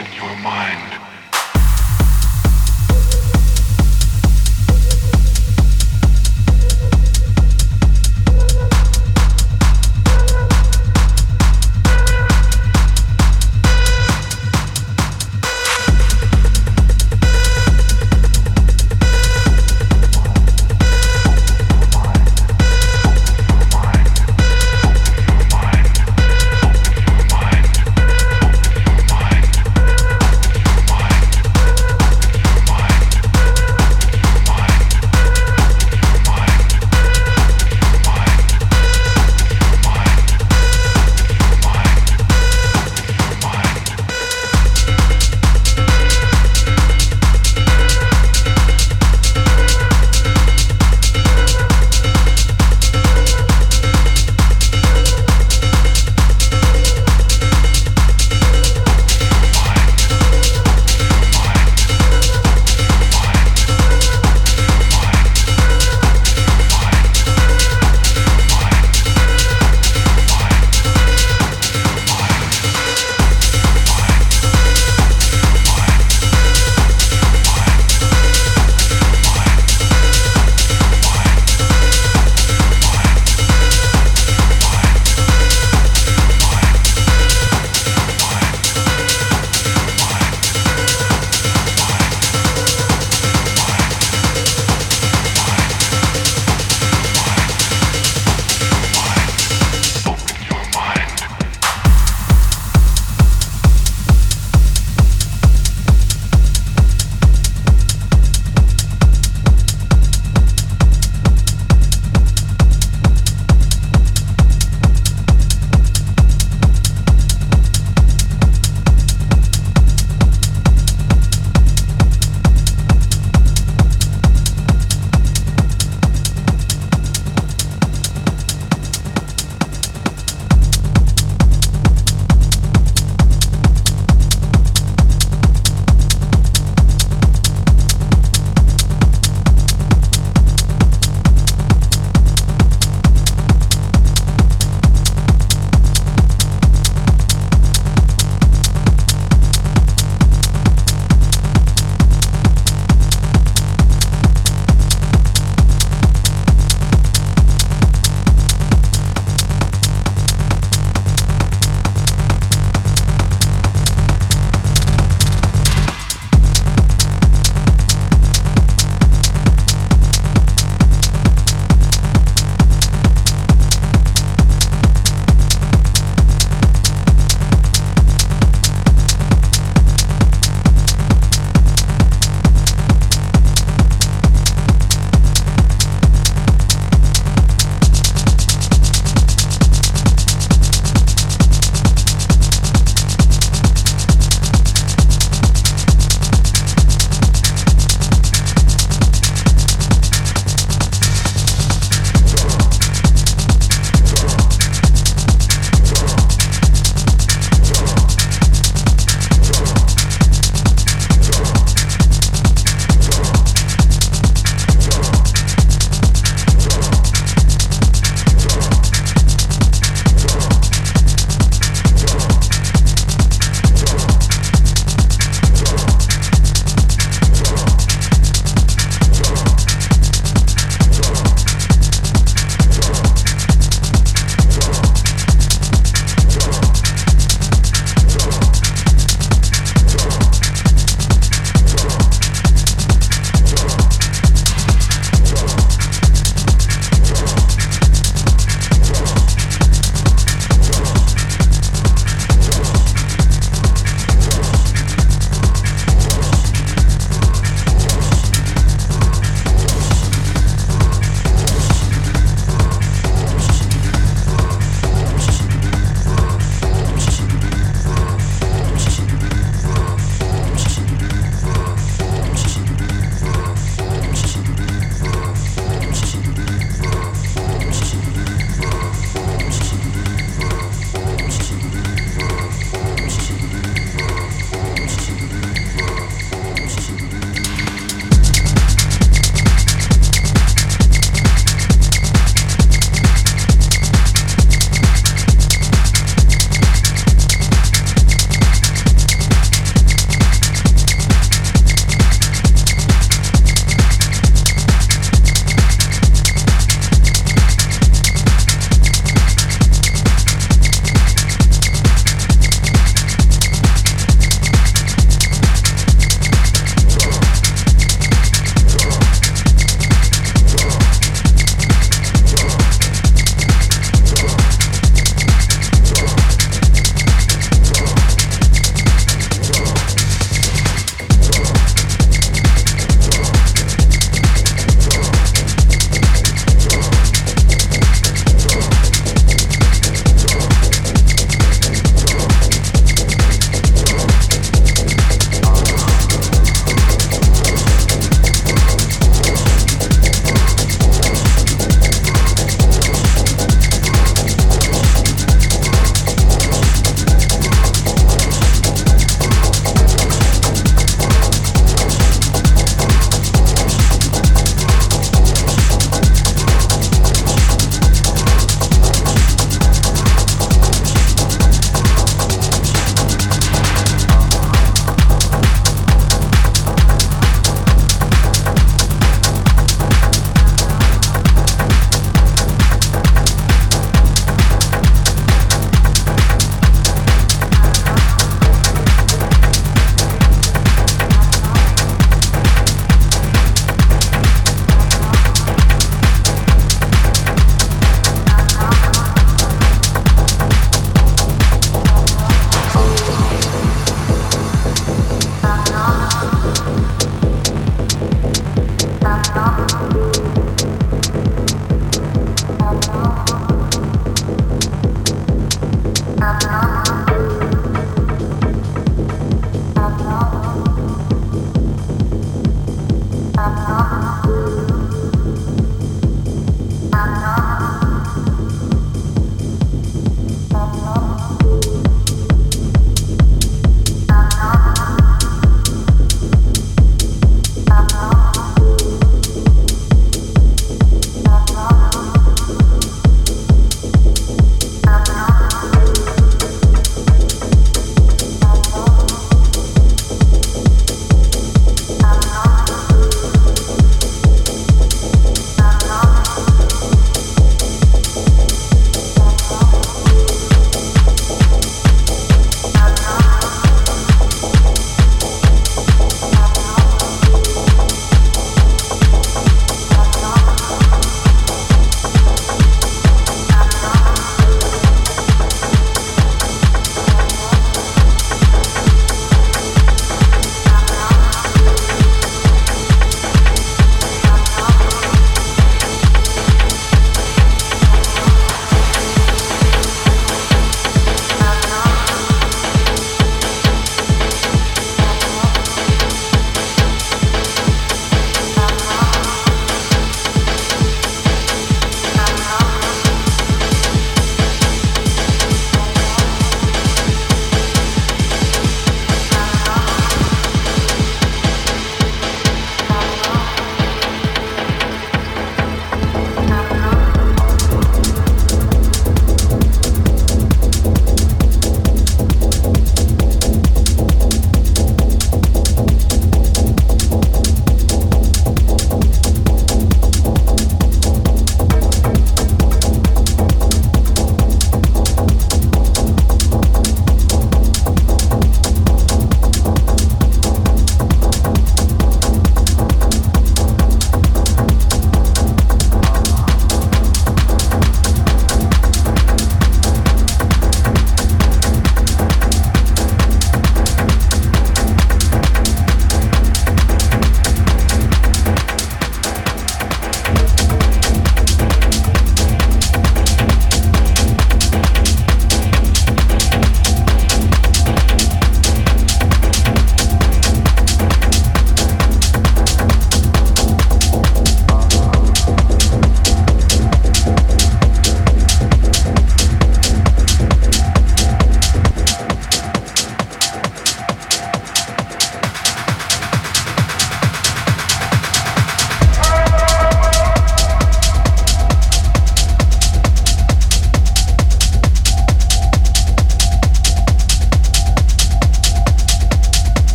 in your mind.